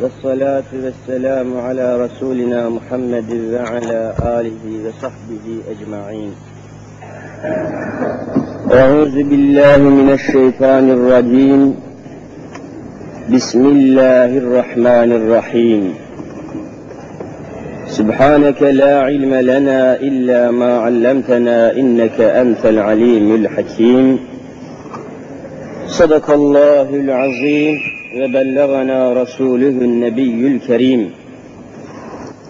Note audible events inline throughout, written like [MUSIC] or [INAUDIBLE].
والصلاة والسلام على رسولنا محمد وعلى آله وصحبه أجمعين. أعوذ بالله من الشيطان الرجيم. بسم الله الرحمن الرحيم. سبحانك لا علم لنا إلا ما علمتنا إنك أنت العليم الحكيم. صدق الله العظيم. وبلغنا رسوله النبي الكريم.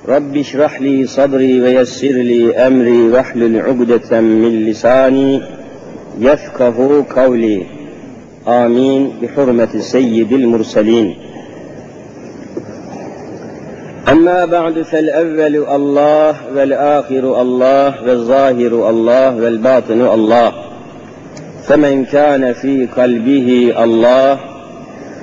رب اشرح لي صدري ويسر لي أمري واحلل عقدة من لساني يفقه قولي. آمين. بحرمة سيد المرسلين. أما بعد فالأول الله والآخر الله والظاهر الله والباطن الله. فمن كان في قلبه الله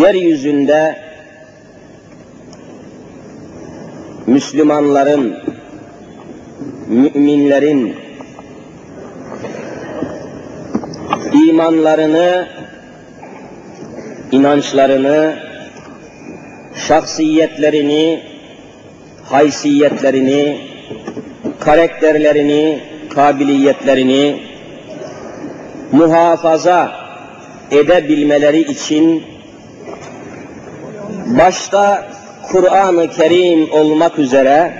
yeryüzünde Müslümanların, müminlerin imanlarını, inançlarını, şahsiyetlerini, haysiyetlerini, karakterlerini, kabiliyetlerini muhafaza edebilmeleri için başta Kur'an-ı Kerim olmak üzere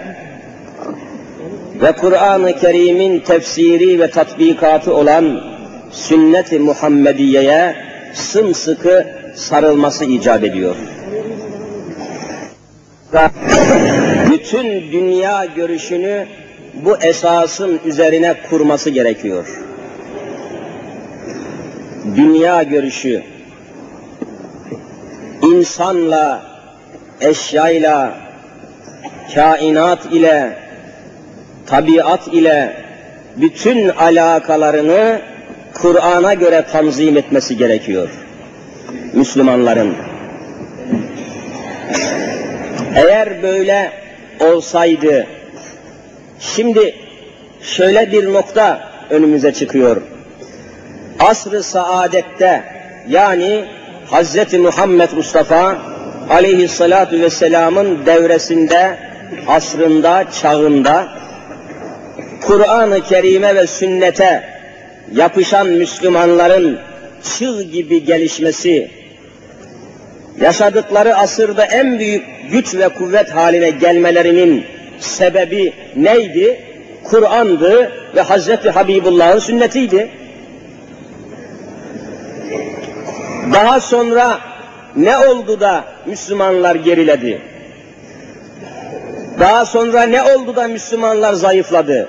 ve Kur'an-ı Kerim'in tefsiri ve tatbikatı olan sünnet-i Muhammediye'ye sımsıkı sarılması icap ediyor. Bütün dünya görüşünü bu esasın üzerine kurması gerekiyor. Dünya görüşü, insanla, eşyayla, kainat ile, tabiat ile bütün alakalarını Kur'an'a göre tanzim etmesi gerekiyor. Müslümanların. Eğer böyle olsaydı, şimdi şöyle bir nokta önümüze çıkıyor. Asr-ı saadette yani Hz. Muhammed Mustafa aleyhissalatu vesselamın devresinde, asrında, çağında Kur'an-ı Kerim'e ve sünnete yapışan Müslümanların çığ gibi gelişmesi, yaşadıkları asırda en büyük güç ve kuvvet haline gelmelerinin sebebi neydi? Kur'an'dı ve Hazreti Habibullah'ın sünnetiydi. Daha sonra ne oldu da Müslümanlar geriledi? Daha sonra ne oldu da Müslümanlar zayıfladı?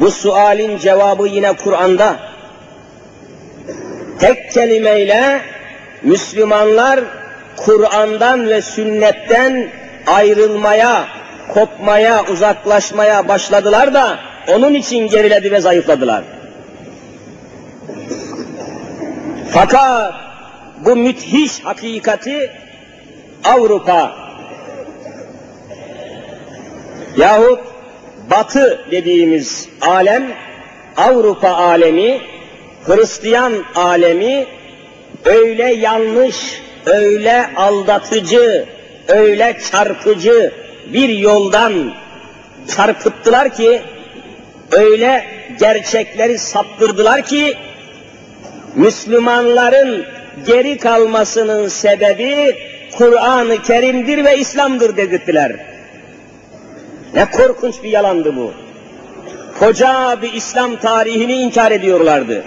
Bu sualin cevabı yine Kur'an'da. Tek kelimeyle Müslümanlar Kur'an'dan ve sünnetten ayrılmaya, kopmaya, uzaklaşmaya başladılar da onun için geriledi ve zayıfladılar. Fakat bu müthiş hakikati Avrupa yahut Batı dediğimiz alem, Avrupa alemi, Hristiyan alemi öyle yanlış, öyle aldatıcı, öyle çarpıcı bir yoldan çarpıttılar ki, öyle gerçekleri saptırdılar ki, Müslümanların geri kalmasının sebebi Kur'an-ı Kerim'dir ve İslam'dır dedirttiler. Ne korkunç bir yalandı bu. Koca bir İslam tarihini inkar ediyorlardı.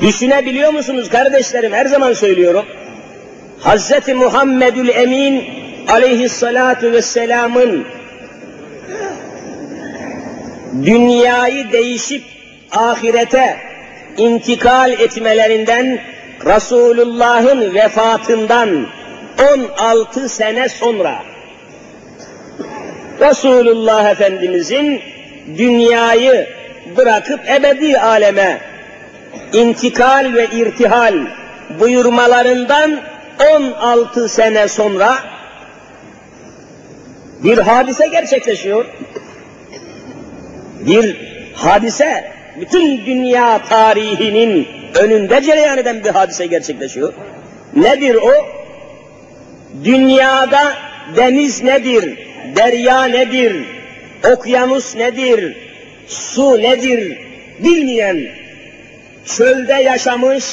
Düşünebiliyor musunuz kardeşlerim? Her zaman söylüyorum. Hz. Muhammedül Emin aleyhissalatu vesselamın dünyayı değişip ahirete intikal etmelerinden Resulullah'ın vefatından 16 sene sonra Resulullah Efendimizin dünyayı bırakıp ebedi aleme intikal ve irtihal buyurmalarından 16 sene sonra bir hadise gerçekleşiyor. Bir hadise bütün dünya tarihinin önünde cereyan eden bir hadise gerçekleşiyor. Nedir o? Dünyada deniz nedir? Derya nedir? Okyanus nedir? Su nedir? Bilmeyen, çölde yaşamış,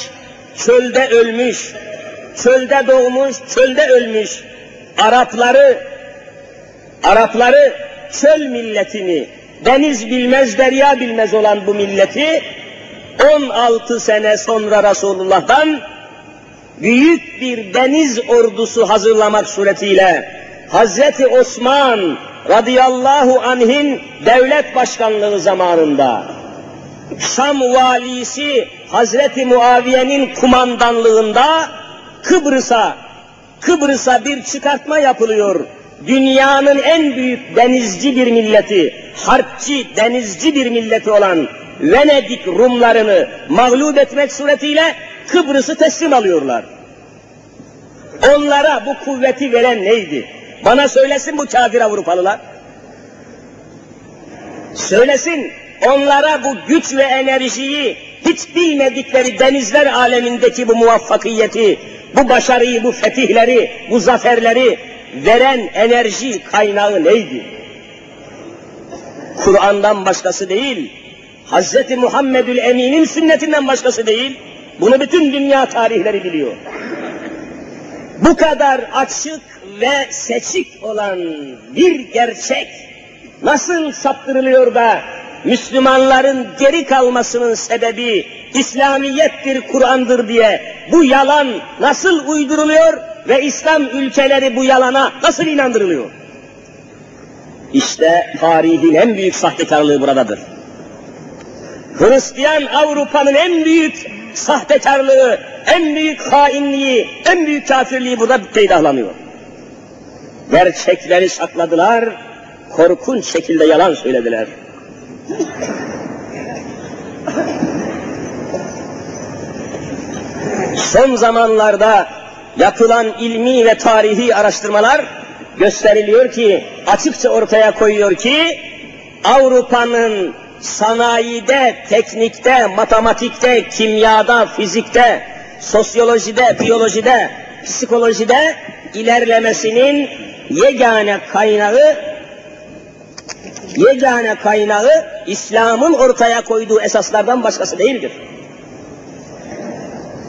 çölde ölmüş, çölde doğmuş, çölde ölmüş Arapları, Arapları çöl milletini, deniz bilmez, derya bilmez olan bu milleti 16 sene sonra Resulullah'tan büyük bir deniz ordusu hazırlamak suretiyle Hazreti Osman radıyallahu anh'in devlet başkanlığı zamanında Şam valisi Hazreti Muaviye'nin kumandanlığında Kıbrıs'a Kıbrıs'a bir çıkartma yapılıyor. Dünyanın en büyük denizci bir milleti, harpçi, denizci bir milleti olan Venedik Rumlarını mağlup etmek suretiyle Kıbrıs'ı teslim alıyorlar. Onlara bu kuvveti veren neydi? Bana söylesin bu kafir Avrupalılar. Söylesin onlara bu güç ve enerjiyi hiç bilmedikleri denizler alemindeki bu muvaffakiyeti, bu başarıyı, bu fetihleri, bu zaferleri veren enerji kaynağı neydi? Kur'an'dan başkası değil, Hz. Muhammedül Emin'in sünnetinden başkası değil, bunu bütün dünya tarihleri biliyor. Bu kadar açık ve seçik olan bir gerçek nasıl saptırılıyor da Müslümanların geri kalmasının sebebi İslamiyettir, Kur'an'dır diye bu yalan nasıl uyduruluyor ve İslam ülkeleri bu yalana nasıl inandırılıyor? İşte tarihin en büyük sahtekarlığı buradadır. Hristiyan Avrupa'nın en büyük sahtekarlığı, en büyük hainliği, en büyük kafirliği burada peydahlanıyor. Gerçekleri sakladılar, korkunç şekilde yalan söylediler. Son zamanlarda yapılan ilmi ve tarihi araştırmalar gösteriliyor ki, açıkça ortaya koyuyor ki, Avrupa'nın sanayide, teknikte, matematikte, kimyada, fizikte, sosyolojide, biyolojide, psikolojide ilerlemesinin yegane kaynağı yegane kaynağı İslam'ın ortaya koyduğu esaslardan başkası değildir.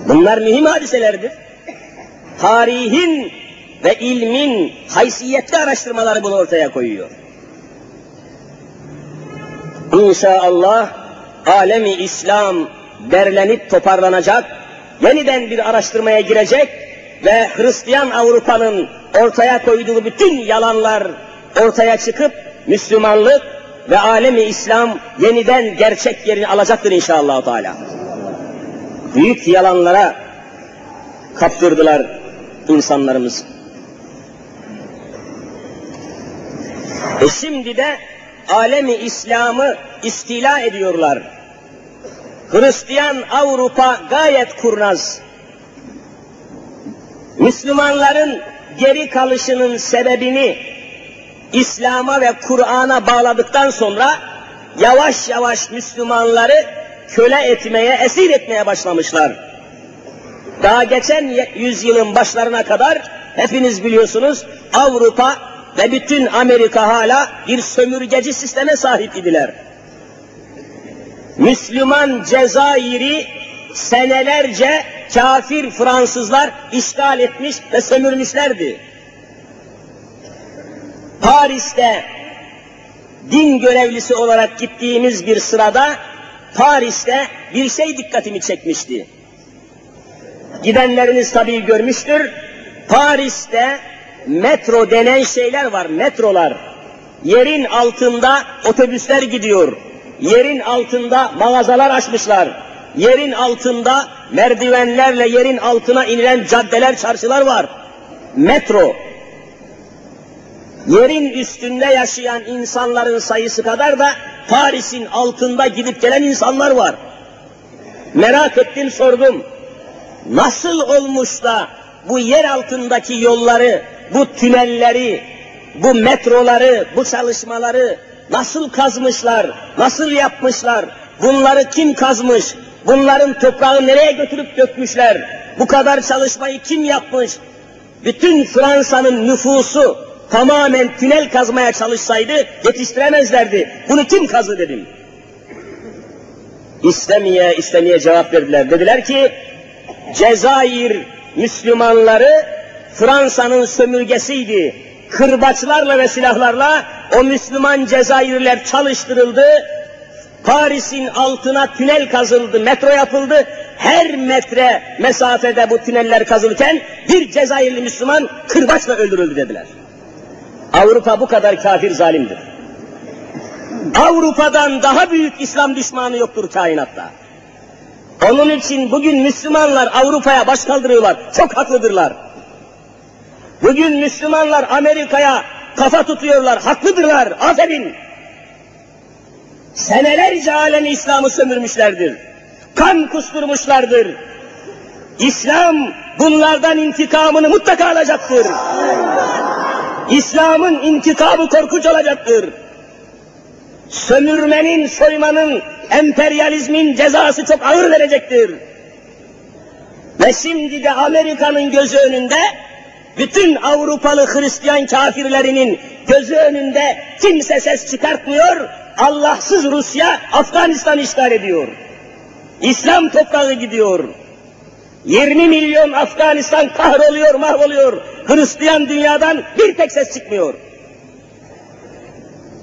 Bunlar mühim hadiselerdir. Tarihin ve ilmin haysiyetli araştırmaları bunu ortaya koyuyor. İnşallah alemi İslam derlenip toparlanacak, yeniden bir araştırmaya girecek ve Hristiyan Avrupa'nın ortaya koyduğu bütün yalanlar ortaya çıkıp Müslümanlık ve alemi İslam yeniden gerçek yerini alacaktır inşallah Teala. Büyük yalanlara kaptırdılar insanlarımız. E şimdi de alemi İslam'ı istila ediyorlar. Hristiyan Avrupa gayet kurnaz. Müslümanların geri kalışının sebebini İslam'a ve Kur'an'a bağladıktan sonra yavaş yavaş Müslümanları köle etmeye, esir etmeye başlamışlar. Daha geçen yüzyılın başlarına kadar hepiniz biliyorsunuz Avrupa ve bütün Amerika hala bir sömürgeci sisteme sahip idiler. Müslüman Cezayir'i senelerce kafir Fransızlar işgal etmiş ve sömürmüşlerdi. Paris'te din görevlisi olarak gittiğimiz bir sırada Paris'te bir şey dikkatimi çekmişti. Gidenleriniz tabii görmüştür. Paris'te metro denen şeyler var, metrolar. Yerin altında otobüsler gidiyor. Yerin altında mağazalar açmışlar. yerin altında merdivenlerle yerin altına inilen caddeler, çarşılar var. Metro. Yerin üstünde yaşayan insanların sayısı kadar da Paris'in altında gidip gelen insanlar var. Merak ettim sordum. Nasıl olmuş da bu yer altındaki yolları, bu tünelleri, bu metroları, bu çalışmaları nasıl kazmışlar, nasıl yapmışlar, bunları kim kazmış, bunların toprağı nereye götürüp dökmüşler, bu kadar çalışmayı kim yapmış, bütün Fransa'nın nüfusu tamamen tünel kazmaya çalışsaydı yetiştiremezlerdi. Bunu kim kazı dedim. İstemeye istemeye cevap verdiler. Dediler ki Cezayir Müslümanları Fransa'nın sömürgesiydi. Kırbaçlarla ve silahlarla o Müslüman Cezayirliler çalıştırıldı. Paris'in altına tünel kazıldı, metro yapıldı. Her metre mesafede bu tüneller kazılırken bir Cezayirli Müslüman kırbaçla öldürüldü dediler. Avrupa bu kadar kafir zalimdir. Avrupa'dan daha büyük İslam düşmanı yoktur kainatta. Onun için bugün Müslümanlar Avrupa'ya baş kaldırıyorlar. Çok haklıdırlar. Bugün Müslümanlar Amerika'ya kafa tutuyorlar. Haklıdırlar. Aferin. Senelerce alemi İslam'ı sömürmüşlerdir. Kan kusturmuşlardır. İslam bunlardan intikamını mutlaka alacaktır. İslam'ın intikamı korkunç olacaktır. Sömürmenin, soymanın, emperyalizmin cezası çok ağır verecektir. Ve şimdi de Amerika'nın gözü önünde, bütün Avrupalı Hristiyan kafirlerinin gözü önünde kimse ses çıkartmıyor, Allahsız Rusya Afganistan işgal ediyor. İslam toprağı gidiyor. 20 milyon Afganistan kahroluyor, mahvoluyor. Hristiyan dünyadan bir tek ses çıkmıyor.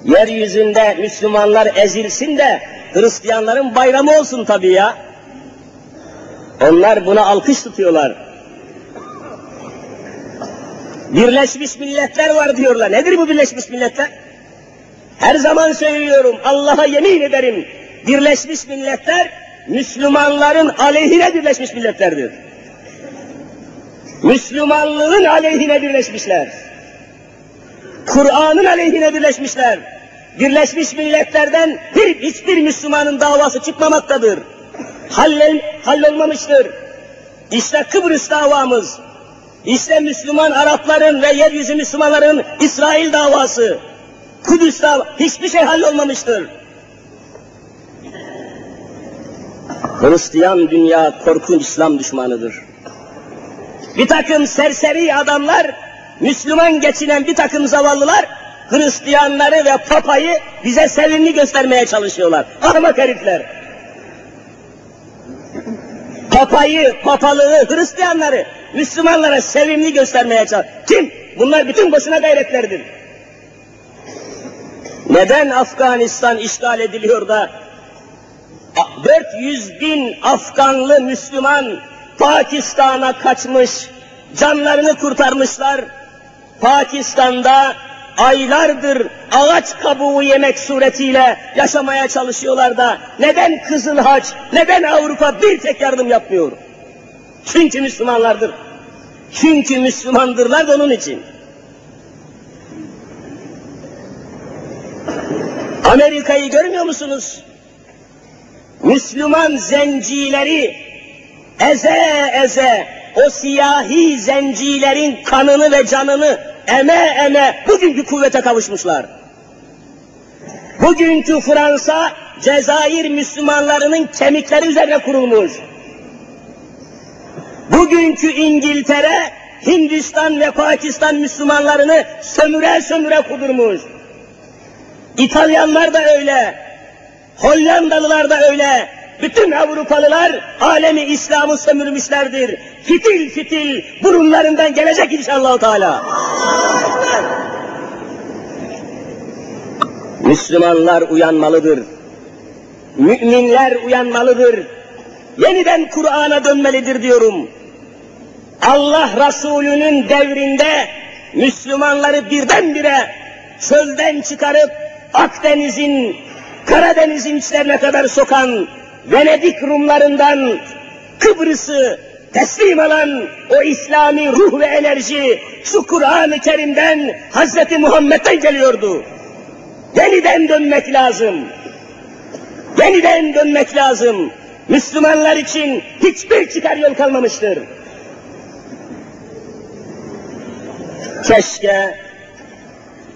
Yeryüzünde Müslümanlar ezilsin de Hristiyanların bayramı olsun tabii ya. Onlar buna alkış tutuyorlar. Birleşmiş Milletler var diyorlar. Nedir bu Birleşmiş Milletler? Her zaman söylüyorum, Allah'a yemin ederim. Birleşmiş Milletler, Müslümanların aleyhine Birleşmiş Milletler'dir. Müslümanlığın aleyhine birleşmişler. Kur'an'ın aleyhine birleşmişler. Birleşmiş Milletler'den bir, hiçbir Müslümanın davası çıkmamaktadır. Hallel, hallolmamıştır. İşte Kıbrıs davamız, işte Müslüman Arapların ve yeryüzü Müslümanların İsrail davası, Kudüs davası, hiçbir şey hallolmamıştır. Hristiyan dünya korkunç İslam düşmanıdır. Bir takım serseri adamlar, Müslüman geçinen bir takım zavallılar, Hristiyanları ve Papa'yı bize sevimli göstermeye çalışıyorlar. Ahmak herifler. Papa'yı, papalığı, Hristiyanları Müslümanlara sevimli göstermeye çalışıyor. Kim? Bunlar bütün boşuna gayretlerdir. Neden Afganistan işgal ediliyor da 400 bin Afganlı Müslüman Pakistan'a kaçmış, canlarını kurtarmışlar. Pakistan'da aylardır ağaç kabuğu yemek suretiyle yaşamaya çalışıyorlar da neden Kızıl Haç, neden Avrupa bir tek yardım yapmıyor? Çünkü Müslümanlardır. Çünkü Müslümandırlar da onun için. Amerika'yı görmüyor musunuz? Müslüman zencileri eze eze o siyahi zencilerin kanını ve canını eme eme bugünkü kuvvete kavuşmuşlar. Bugünkü Fransa Cezayir Müslümanlarının kemikleri üzerine kurulmuş. Bugünkü İngiltere Hindistan ve Pakistan Müslümanlarını sömüre sömüre kudurmuş. İtalyanlar da öyle, Hollandalılar da öyle, bütün Avrupalılar alemi İslam'ı sömürmüşlerdir. Fitil fitil burunlarından gelecek inşallah Teala. Müslümanlar uyanmalıdır. Müminler uyanmalıdır. Yeniden Kur'an'a dönmelidir diyorum. Allah Resulü'nün devrinde Müslümanları birdenbire çölden çıkarıp Akdeniz'in, Karadeniz'in içlerine kadar sokan Venedik Rumlarından Kıbrıs'ı teslim alan o İslami ruh ve enerji şu Kur'an-ı Kerim'den Hazreti Muhammed'den geliyordu. Yeniden dönmek lazım. Yeniden dönmek lazım. Müslümanlar için hiçbir çıkar yol kalmamıştır. Keşke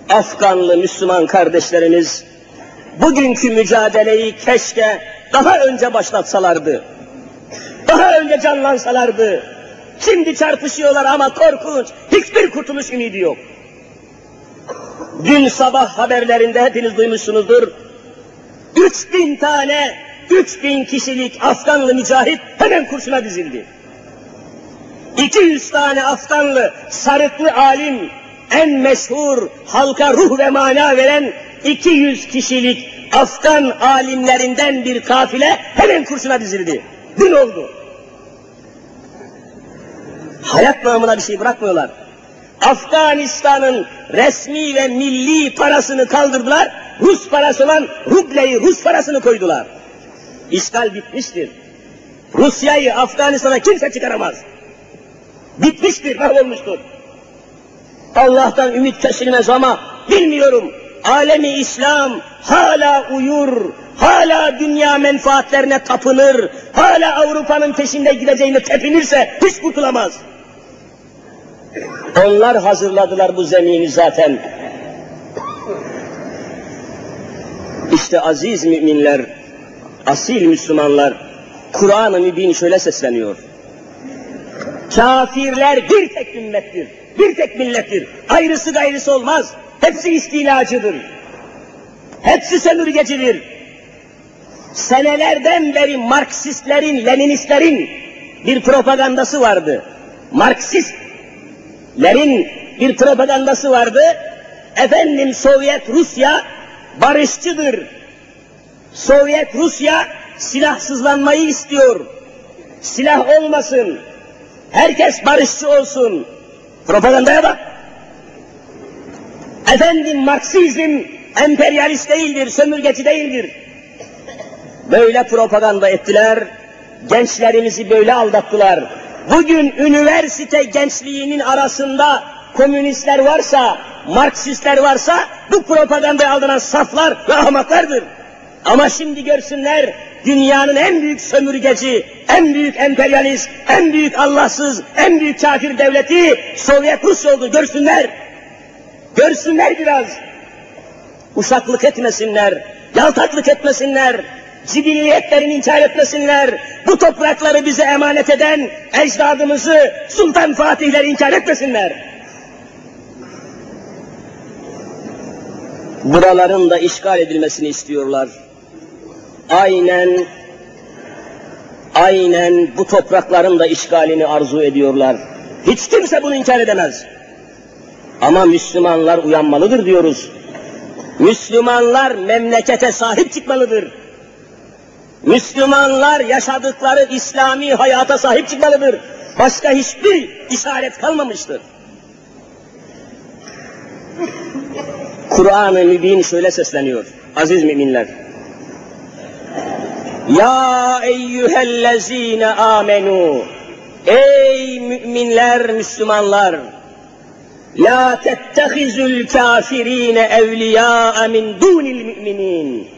Afganlı Müslüman kardeşlerimiz bugünkü mücadeleyi keşke daha önce başlatsalardı. Daha önce canlansalardı. Şimdi çarpışıyorlar ama korkunç. Hiçbir kurtuluş ümidi yok. Dün sabah haberlerinde hepiniz duymuşsunuzdur. 3000 tane, 3000 kişilik Afganlı mücahit hemen kurşuna dizildi. 200 tane Afganlı sarıklı alim, en meşhur halka ruh ve mana veren 200 kişilik Afgan alimlerinden bir kafile hemen kurşuna dizildi. Dün oldu. Hayat namına bir şey bırakmıyorlar. Afganistan'ın resmi ve milli parasını kaldırdılar. Rus parası olan rubleyi, Rus parasını koydular. İşgal bitmiştir. Rusya'yı Afganistan'a kimse çıkaramaz. Bitmiştir, mahvolmuştur. Allah'tan ümit kesilmez ama bilmiyorum. Alemi İslam hala uyur, hala dünya menfaatlerine tapınır, hala Avrupa'nın peşinde gideceğini tepinirse hiç kurtulamaz. Onlar hazırladılar bu zemini zaten. İşte aziz müminler, asil Müslümanlar, Kur'an-ı Mübin şöyle sesleniyor. Kafirler bir tek ümmettir, bir tek millettir. Ayrısı gayrısı olmaz. Hepsi istilacıdır. Hepsi sömürgecidir. Senelerden beri Marksistlerin, Leninistlerin bir propagandası vardı. Marksistlerin bir propagandası vardı. Efendim Sovyet Rusya barışçıdır. Sovyet Rusya silahsızlanmayı istiyor. Silah olmasın. Herkes barışçı olsun. Propagandaya bak. Efendim Marksizm emperyalist değildir, sömürgeci değildir. Böyle propaganda ettiler, gençlerimizi böyle aldattılar. Bugün üniversite gençliğinin arasında komünistler varsa, Marksistler varsa bu propagandaya aldıran saflar ve ahmaklardır. Ama şimdi görsünler dünyanın en büyük sömürgeci, en büyük emperyalist, en büyük Allahsız, en büyük kafir devleti Sovyet Rusya oldu görsünler. Görsünler biraz. Uşaklık etmesinler, yaltaklık etmesinler, cibilliyetlerini inkar etmesinler, bu toprakları bize emanet eden ecdadımızı Sultan Fatihler inkar etmesinler. Buraların da işgal edilmesini istiyorlar. Aynen aynen bu toprakların da işgalini arzu ediyorlar. Hiç kimse bunu inkar edemez. Ama Müslümanlar uyanmalıdır diyoruz. Müslümanlar memlekete sahip çıkmalıdır. Müslümanlar yaşadıkları İslami hayata sahip çıkmalıdır. Başka hiçbir işaret kalmamıştır. Kur'an-ı Mübin şöyle sesleniyor. Aziz müminler. Ya eyyühellezine amenu. Ey müminler, Müslümanlar. La tettehizul kafirine evliya min dunil müminin.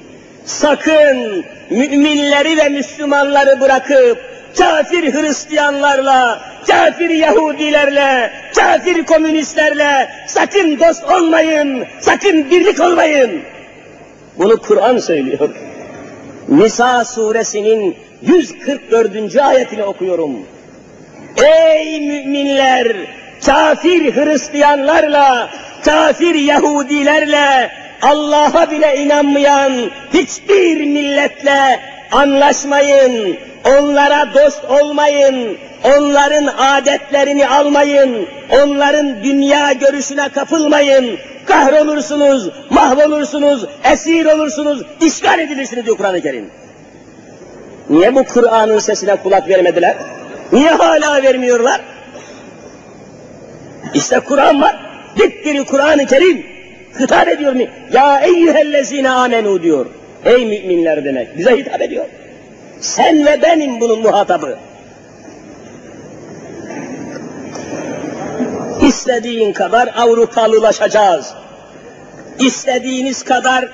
Sakın müminleri ve Müslümanları bırakıp kafir Hristiyanlarla, kafir Yahudilerle, kafir komünistlerle sakın dost olmayın, sakın birlik olmayın. Bunu Kur'an söylüyor. Nisa suresinin 144. ayetini okuyorum. Ey müminler! Kafir Hristiyanlarla, kafir Yahudilerle, Allah'a bile inanmayan hiçbir milletle anlaşmayın, onlara dost olmayın, onların adetlerini almayın, onların dünya görüşüne kapılmayın, kahrolursunuz, mahvolursunuz, esir olursunuz, işgal edilirsiniz diyor Kur'an-ı Kerim. Niye bu Kur'an'ın sesine kulak vermediler? Niye hala vermiyorlar? İşte Kur'an var, dipdiri Kur'an-ı Kerim hitap ediyor mu? Ya eyyühellezine amenu diyor. Ey müminler demek, bize hitap ediyor. Sen ve benim bunun muhatabı. İstediğin kadar Avrupalılaşacağız. İstediğiniz kadar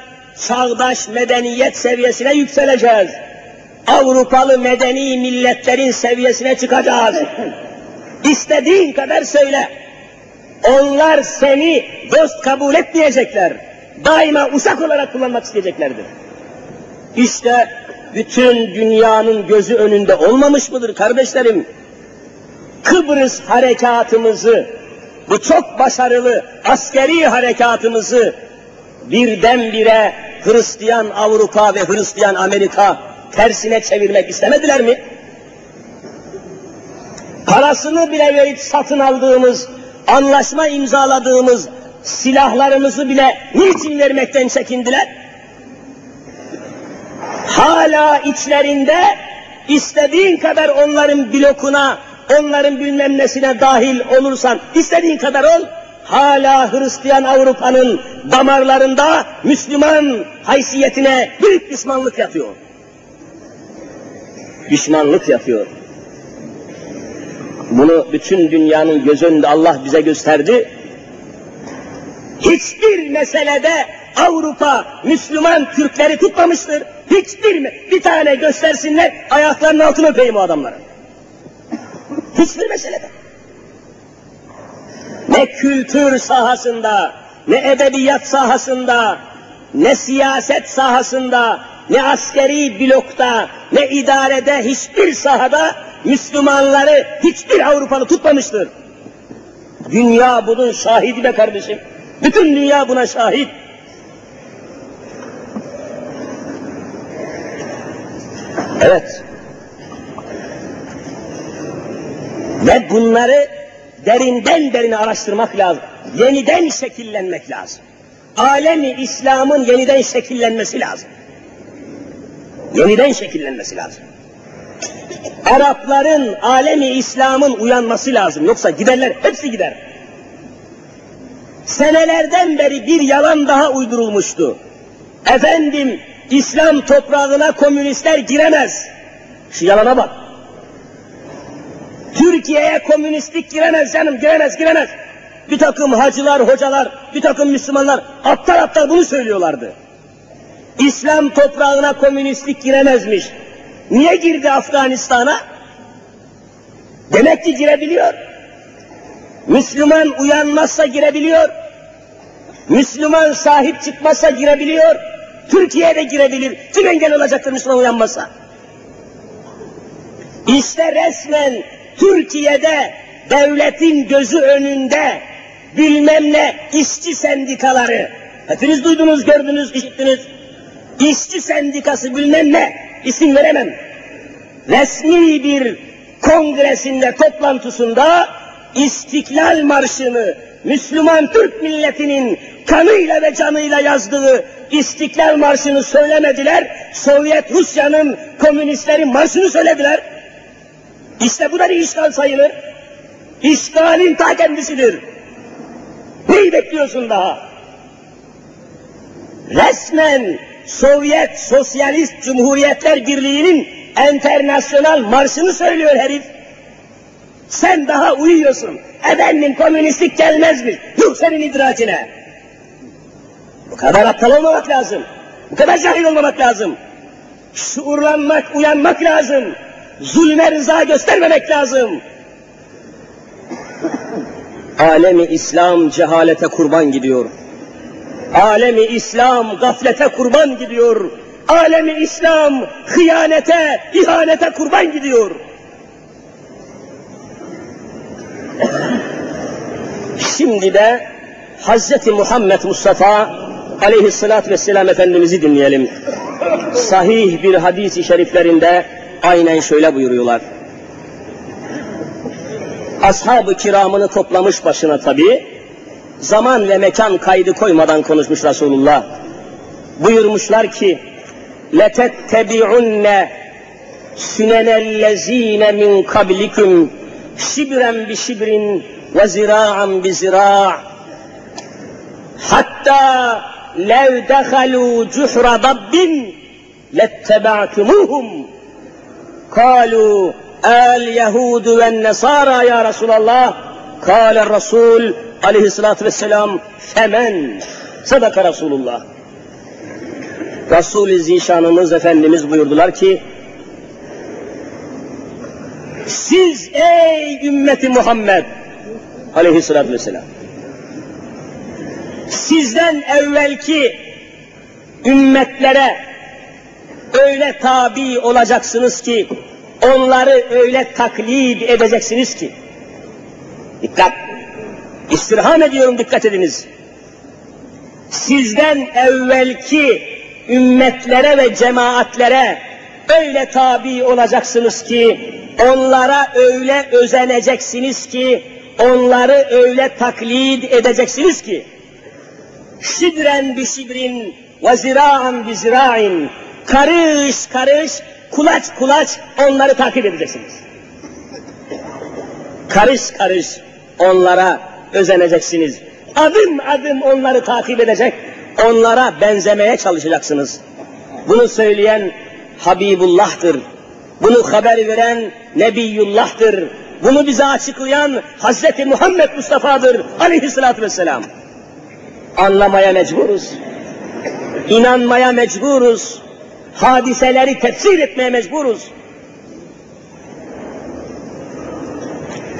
çağdaş medeniyet seviyesine yükseleceğiz. Avrupalı medeni milletlerin seviyesine çıkacağız. İstediğin kadar söyle. Onlar seni dost kabul etmeyecekler. Daima uşak olarak kullanmak isteyeceklerdir. İşte bütün dünyanın gözü önünde olmamış mıdır kardeşlerim? Kıbrıs harekatımızı, bu çok başarılı askeri harekatımızı birdenbire Hristiyan Avrupa ve Hristiyan Amerika tersine çevirmek istemediler mi? Parasını bile verip satın aldığımız, anlaşma imzaladığımız silahlarımızı bile niçin vermekten çekindiler? Hala içlerinde istediğin kadar onların blokuna, onların bilmem nesine dahil olursan, istediğin kadar ol, hala Hristiyan Avrupa'nın damarlarında Müslüman haysiyetine büyük düşmanlık yapıyor. Düşmanlık yapıyor. Bunu bütün dünyanın göz önünde Allah bize gösterdi. Hiçbir meselede Avrupa Müslüman Türkleri tutmamıştır. Hiçbir mi? Bir tane göstersinler, ayaklarının altını öpeyim o adamların. Hiçbir meselede. Ne kültür sahasında, ne edebiyat sahasında, ne siyaset sahasında, ne askeri blokta, ne idarede hiçbir sahada Müslümanları hiçbir Avrupalı tutmamıştır. Dünya bunun şahidi be kardeşim. Bütün dünya buna şahit. Evet. Ve bunları derinden derine araştırmak lazım. Yeniden şekillenmek lazım. Alemi İslam'ın yeniden şekillenmesi lazım. Yeniden şekillenmesi lazım. Arapların alemi İslam'ın uyanması lazım. Yoksa giderler, hepsi gider. Senelerden beri bir yalan daha uydurulmuştu. Efendim, İslam toprağına komünistler giremez. Şu yalana bak. Türkiye'ye komünistlik giremez canım, giremez, giremez. Bir takım hacılar, hocalar, bir takım Müslümanlar aptal aptal bunu söylüyorlardı. İslam toprağına komünistlik giremezmiş. Niye girdi Afganistan'a? Demek ki girebiliyor. Müslüman uyanmazsa girebiliyor. Müslüman sahip çıkmazsa girebiliyor. Türkiye'de girebilir. Kim engel olacaktır Müslüman uyanmazsa? İşte resmen Türkiye'de devletin gözü önünde bilmem ne işçi sendikaları. Hepiniz duydunuz, gördünüz, işittiniz. İşçi sendikası bilmem ne, isim veremem. Resmi bir kongresinde, toplantısında İstiklal Marşı'nı Müslüman Türk milletinin kanıyla ve canıyla yazdığı İstiklal Marşı'nı söylemediler. Sovyet Rusya'nın komünistlerin marşını söylediler. İşte bu da bir işgal sayılır. İşgalin ta kendisidir. Neyi bekliyorsun daha? Resmen Sovyet Sosyalist Cumhuriyetler Birliği'nin enternasyonal marşını söylüyor herif. Sen daha uyuyorsun. Efendim komünistlik gelmezmiş. Dur senin idrakine. Bu kadar aptal olmamak lazım. Bu kadar cahil olmamak lazım. Şuurlanmak, uyanmak lazım. Zulme rıza göstermemek lazım. Alemi İslam cehalete kurban gidiyor. Alemi İslam gaflete kurban gidiyor. Alemi İslam hıyanete, ihanete kurban gidiyor. Şimdi de Hazreti Muhammed Mustafa aleyhissalatü vesselam Efendimiz'i dinleyelim. Sahih bir hadis-i şeriflerinde aynen şöyle buyuruyorlar. Ashab-ı kiramını toplamış başına tabi, zaman ve mekan kaydı koymadan konuşmuş Resulullah. Buyurmuşlar ki, لَتَتَّبِعُنَّ سُنَنَ الَّذ۪ينَ مِنْ قَبْلِكُمْ شِبْرًا بِشِبْرٍ وَزِرَاعًا بِزِرَاعٍ حَتَّى لَوْ دَخَلُوا جُحْرَ ضَبٍّ لَاتَّبَعْتُمُوهُمْ kalu el yehudu ve nesara ya Resulallah kâle Resul aleyhissalatü vesselam femen sadaka Resulullah Resul-i Zişanımız Efendimiz buyurdular ki siz ey ümmeti Muhammed aleyhissalatü vesselam sizden evvelki ümmetlere öyle tabi olacaksınız ki onları öyle taklit edeceksiniz ki dikkat istirham ediyorum dikkat ediniz sizden evvelki ümmetlere ve cemaatlere öyle tabi olacaksınız ki onlara öyle özeneceksiniz ki onları öyle taklit edeceksiniz ki şibren bi şibrin ve zira'an bi zira'in karış karış kulaç kulaç onları takip edeceksiniz. Karış karış onlara özeneceksiniz. Adım adım onları takip edecek, onlara benzemeye çalışacaksınız. Bunu söyleyen Habibullah'tır. Bunu haber veren Nebiyullah'tır. Bunu bize açıklayan Hazreti Muhammed Mustafa'dır aleyhissalatü vesselam. Anlamaya mecburuz. İnanmaya mecburuz. Hadiseleri tefsir etmeye mecburuz.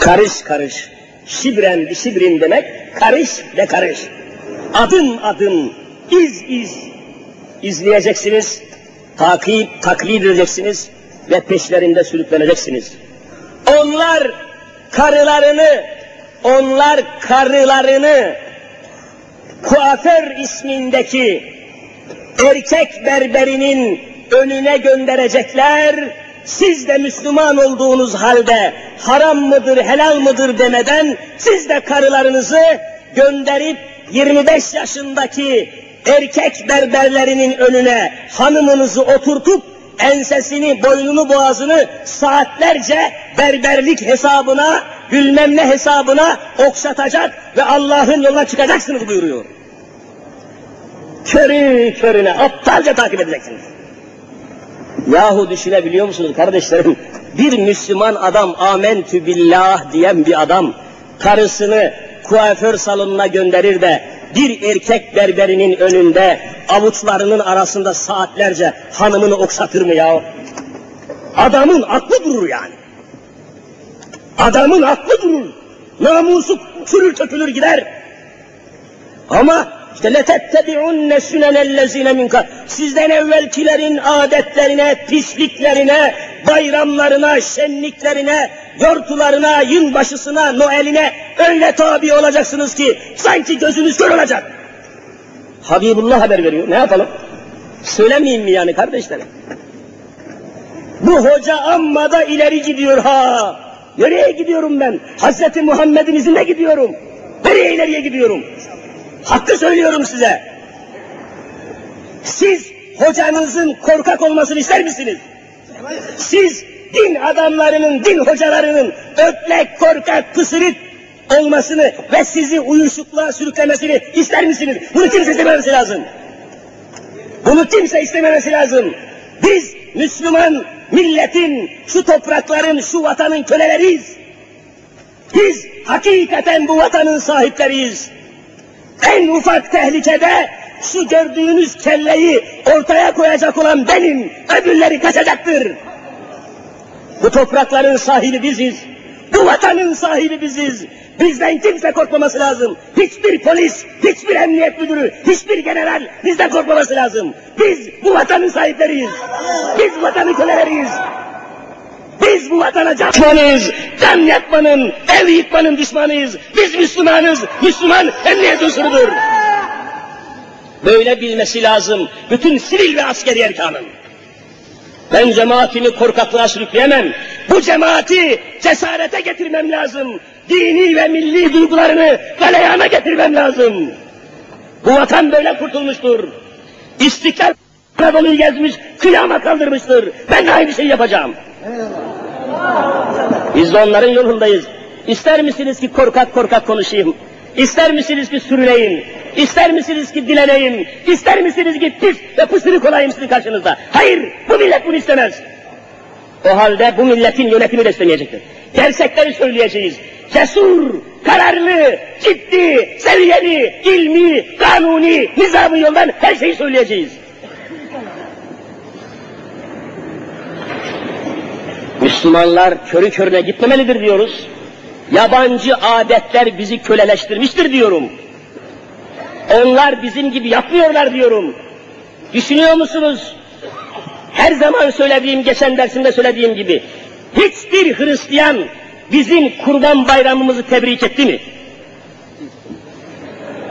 Karış karış, şibren bir şibrin demek, karış ve karış. Adım adım, iz iz izleyeceksiniz, takip, taklit edeceksiniz ve peşlerinde sürükleneceksiniz. Onlar karılarını, onlar karılarını kuaför ismindeki erkek berberinin önüne gönderecekler, siz de Müslüman olduğunuz halde haram mıdır, helal mıdır demeden siz de karılarınızı gönderip 25 yaşındaki erkek berberlerinin önüne hanımınızı oturtup ensesini, boynunu, boğazını saatlerce berberlik hesabına, bilmem ne hesabına okşatacak ve Allah'ın yoluna çıkacaksınız buyuruyor. Körü körüne aptalca takip edeceksiniz. Yahu düşünebiliyor musunuz kardeşlerim? Bir Müslüman adam amentü billah diyen bir adam karısını kuaför salonuna gönderir de bir erkek berberinin önünde avuçlarının arasında saatlerce hanımını okşatır mı ya? Adamın aklı durur yani. Adamın aklı durur. Namusu çürür tökülür gider. Ama işte letettebi'unne sünenellezine minka. Sizden evvelkilerin adetlerine, pisliklerine, bayramlarına, şenliklerine, yortularına, yılbaşısına, Noel'ine öyle tabi olacaksınız ki sanki gözünüz kör olacak. Habibullah haber veriyor. Ne yapalım? Söylemeyeyim mi yani kardeşlerim? Bu hoca amma da ileri gidiyor ha. Nereye gidiyorum ben? Hazreti Muhammed'in izinde gidiyorum. Nereye ileriye gidiyorum? Hakkı söylüyorum size. Siz hocanızın korkak olmasını ister misiniz? Siz din adamlarının, din hocalarının ötlek, korkak, pısırık olmasını ve sizi uyuşukluğa sürüklemesini ister misiniz? Bunu kimse istememesi lazım. Bunu kimse istememesi lazım. Biz Müslüman milletin, şu toprakların, şu vatanın köleleriyiz. Biz hakikaten bu vatanın sahipleriyiz. En ufak tehlikede şu gördüğünüz kelleyi ortaya koyacak olan benim, öbürleri kaçacaktır. Bu toprakların sahibi biziz. Bu vatanın sahibi biziz. Bizden kimse korkmaması lazım. Hiçbir polis, hiçbir emniyet müdürü, hiçbir general bizden korkmaması lazım. Biz bu vatanın sahipleriyiz. Biz vatanın köleleriyiz. Biz bu vatana can düşmanıyız. Can yakmanın, ev yıkmanın düşmanıyız. Biz Müslümanız. Müslüman emniyet unsurudur. Böyle bilmesi lazım. Bütün sivil ve askeri erkanın. Ben cemaatimi korkaklığa sürükleyemem. Bu cemaati cesarete getirmem lazım. Dini ve milli duygularını galeyana getirmem lazım. Bu vatan böyle kurtulmuştur. İstiklal Anadolu'yu gezmiş, kıyama kaldırmıştır. Ben de aynı şeyi yapacağım. Biz de onların yolundayız. İster misiniz ki korkak korkak konuşayım? İster misiniz ki sürüneyim? İster misiniz ki dileneyim? İster misiniz ki pis ve pısırık olayım sizin karşınızda? Hayır, bu millet bunu istemez. O halde bu milletin yönetimi de istemeyecektir. Gerçekleri söyleyeceğiz. Cesur, kararlı, ciddi, seviyeli, ilmi, kanuni, nizamı yoldan her şeyi söyleyeceğiz. Müslümanlar körü körüne gitmemelidir diyoruz. Yabancı adetler bizi köleleştirmiştir diyorum. Onlar bizim gibi yapmıyorlar diyorum. Düşünüyor musunuz? Her zaman söylediğim, geçen dersimde söylediğim gibi, hiçbir Hristiyan bizim kurban bayramımızı tebrik etti mi?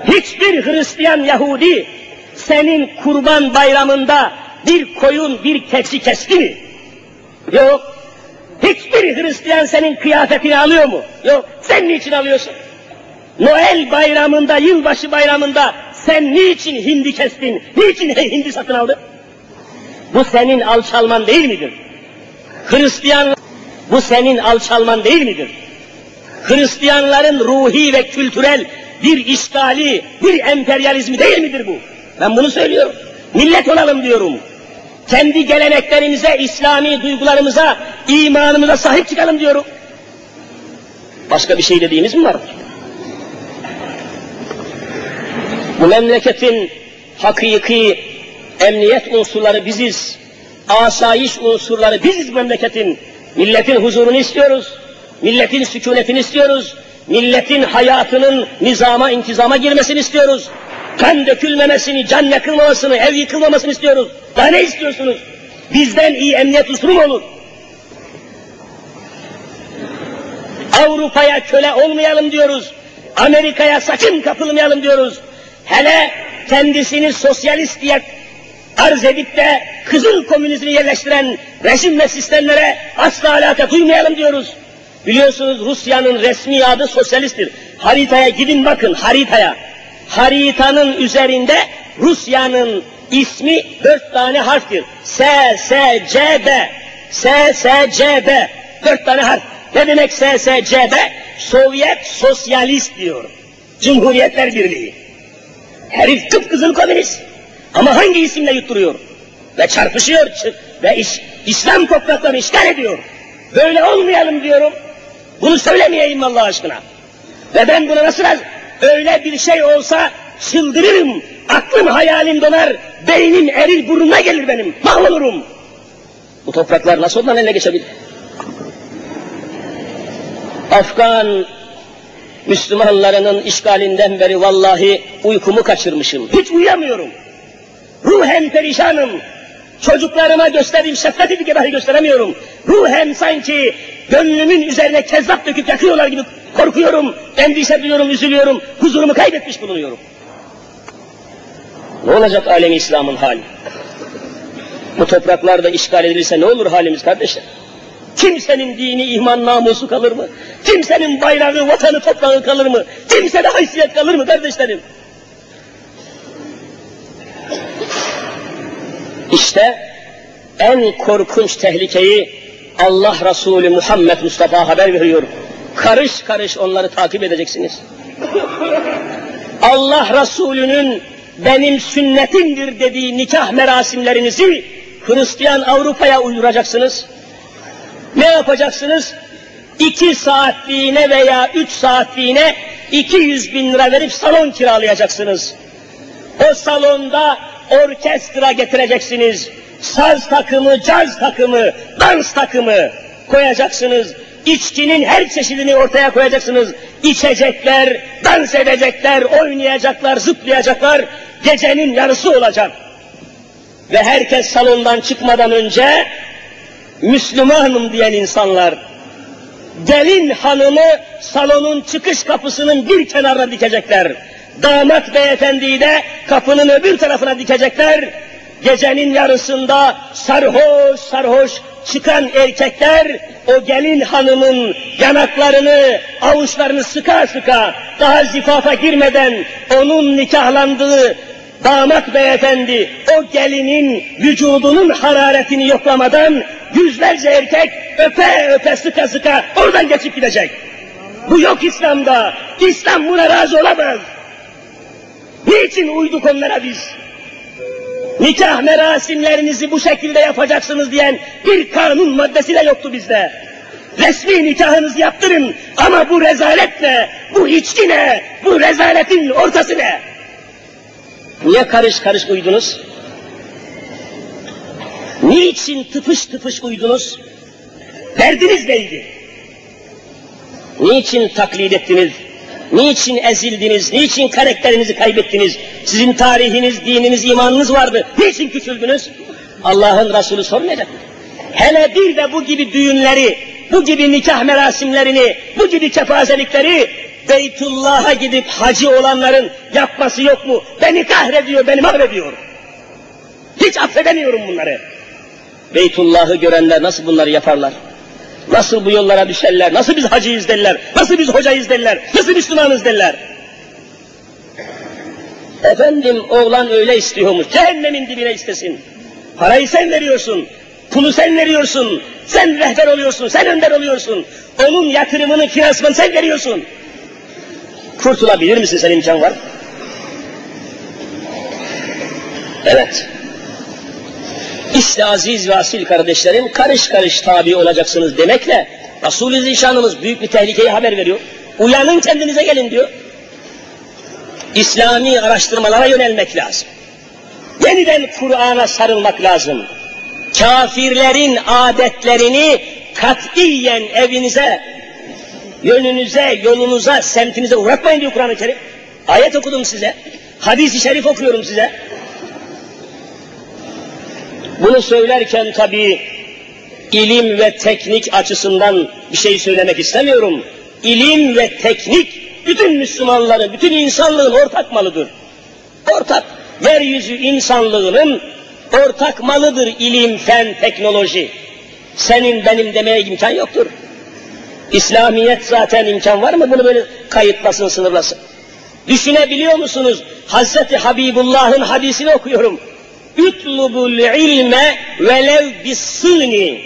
Hiçbir Hristiyan Yahudi senin kurban bayramında bir koyun, bir keçi kesti mi? Yok. Hiçbir Hristiyan senin kıyafetini alıyor mu? Yok. Sen niçin alıyorsun? Noel bayramında, yılbaşı bayramında sen niçin hindi kestin? Niçin [LAUGHS] hindi satın aldın? Bu senin alçalman değil midir? Hristiyan, bu senin alçalman değil midir? Hristiyanların ruhi ve kültürel bir işgali, bir emperyalizmi değil midir bu? Ben bunu söylüyorum. Millet olalım diyorum. Kendi geleneklerimize, İslami duygularımıza, imanımıza sahip çıkalım diyorum. Başka bir şey dediğimiz mi var? Bu memleketin hakiki emniyet unsurları biziz. Asayiş unsurları biziz memleketin. Milletin huzurunu istiyoruz. Milletin sükunetini istiyoruz. Milletin hayatının nizama, intizama girmesini istiyoruz. Kan dökülmemesini, can yakılmamasını, ev yıkılmamasını istiyoruz. Daha ne istiyorsunuz? Bizden iyi emniyet unsuru mu olur? Avrupa'ya köle olmayalım diyoruz. Amerika'ya sakın kapılmayalım diyoruz. Hele kendisini sosyalist diye arz edip de kızıl komünizmi yerleştiren rejim ve sistemlere asla alaka duymayalım diyoruz. Biliyorsunuz Rusya'nın resmi adı sosyalisttir. Haritaya gidin bakın haritaya. Haritanın üzerinde Rusya'nın ismi dört tane harftir. S, S, C, B. S, S, C, B. Dört tane harf. Ne demek S, S, C, B? Sovyet Sosyalist diyor. Cumhuriyetler Birliği. Herif kıpkızıl komünist. Ama hangi isimle yutturuyor? Ve çarpışıyor ve iş, İslam topraklarını işgal ediyor. Böyle olmayalım diyorum. Bunu söylemeyeyim Allah aşkına. Ve ben buna nasıl öyle bir şey olsa çıldırırım. Aklım hayalim donar. Beynim erir burnuma gelir benim. Mahvolurum. Bu topraklar nasıl ondan eline geçebilir? Afgan Müslümanlarının işgalinden beri vallahi uykumu kaçırmışım. Hiç uyuyamıyorum. Ruhen perişanım. Çocuklarıma gösterdiğim şefkati bir dahi gösteremiyorum. Ruhen sanki gönlümün üzerine kezzap döküp yakıyorlar gibi korkuyorum, endişe duyuyorum, üzülüyorum, huzurumu kaybetmiş bulunuyorum. Ne olacak alemi İslam'ın hali? Bu topraklarda işgal edilirse ne olur halimiz kardeşler? Kimsenin dini, iman, namusu kalır mı? Kimsenin bayrağı, vatanı, toprağı kalır mı? Kimsede haysiyet kalır mı kardeşlerim? İşte en korkunç tehlikeyi Allah Resulü Muhammed Mustafa haber veriyor. Karış karış onları takip edeceksiniz. Allah Resulü'nün benim sünnetimdir dediği nikah merasimlerinizi Hristiyan Avrupa'ya uyduracaksınız. Ne yapacaksınız? İki saatliğine veya üç saatliğine 200 bin lira verip salon kiralayacaksınız. O salonda orkestra getireceksiniz. Saz takımı, caz takımı, dans takımı koyacaksınız. İçkinin her çeşidini ortaya koyacaksınız. İçecekler, dans edecekler, oynayacaklar, zıplayacaklar. Gecenin yarısı olacak. Ve herkes salondan çıkmadan önce Müslümanım diyen insanlar gelin hanımı salonun çıkış kapısının bir kenarına dikecekler. Damat beyefendiyi de kapının öbür tarafına dikecekler. Gecenin yarısında sarhoş sarhoş çıkan erkekler o gelin hanımın yanaklarını, avuçlarını sıka sıka daha zifafa girmeden onun nikahlandığı damat beyefendi o gelinin vücudunun hararetini yoklamadan yüzlerce erkek öpe öpe sıka sıka oradan geçip gidecek. Bu yok İslam'da. İslam buna razı olamaz. Niçin uyduk onlara biz? nikah merasimlerinizi bu şekilde yapacaksınız diyen bir kanun maddesi de yoktu bizde. Resmi nikahınızı yaptırın ama bu rezalet ne, bu içki ne, bu rezaletin ortası ne? Niye karış karış uydunuz? Niçin tıpış tıpış uydunuz? Derdiniz neydi? Niçin taklit ettiniz? Niçin ezildiniz? Niçin karakterinizi kaybettiniz? Sizin tarihiniz, dininiz, imanınız vardı. Niçin küçüldünüz? Allah'ın Resulü sormayacak? Hele bir de bu gibi düğünleri, bu gibi nikah merasimlerini, bu gibi kefazelikleri Beytullah'a gidip hacı olanların yapması yok mu? Beni kahrediyor, beni mahvediyor. Hiç affedemiyorum bunları. Beytullah'ı görenler nasıl bunları yaparlar? Nasıl bu yollara düşerler? Nasıl biz hacıyız derler? Nasıl biz hocayız derler? Nasıl Müslümanız derler? Efendim oğlan öyle istiyormuş. Cehennemin dibine istesin. Parayı sen veriyorsun. Pulu sen veriyorsun. Sen rehber oluyorsun. Sen önder oluyorsun. Onun yatırımını, finansmanı sen veriyorsun. Kurtulabilir misin sen imkan var? Evet. İşte aziz ve asil kardeşlerim karış karış tabi olacaksınız demekle Resul-i Zişanımız büyük bir tehlikeyi haber veriyor. Uyanın kendinize gelin diyor. İslami araştırmalara yönelmek lazım. Yeniden Kur'an'a sarılmak lazım. Kafirlerin adetlerini katiyen evinize, yönünüze, yolunuza, semtinize uğratmayın diyor Kur'an-ı Kerim. Ayet okudum size. Hadis-i şerif okuyorum size. Bunu söylerken tabii ilim ve teknik açısından bir şey söylemek istemiyorum. İlim ve teknik bütün Müslümanların, bütün insanlığın ortak malıdır. Ortak, yeryüzü insanlığının ortak malıdır ilim, fen, teknoloji. Senin benim demeye imkan yoktur. İslamiyet zaten imkan var mı bunu böyle kayıtlasın, sınırlasın? Düşünebiliyor musunuz? Hazreti Habibullah'ın hadisini okuyorum. Ütlubul ilme velev bissini.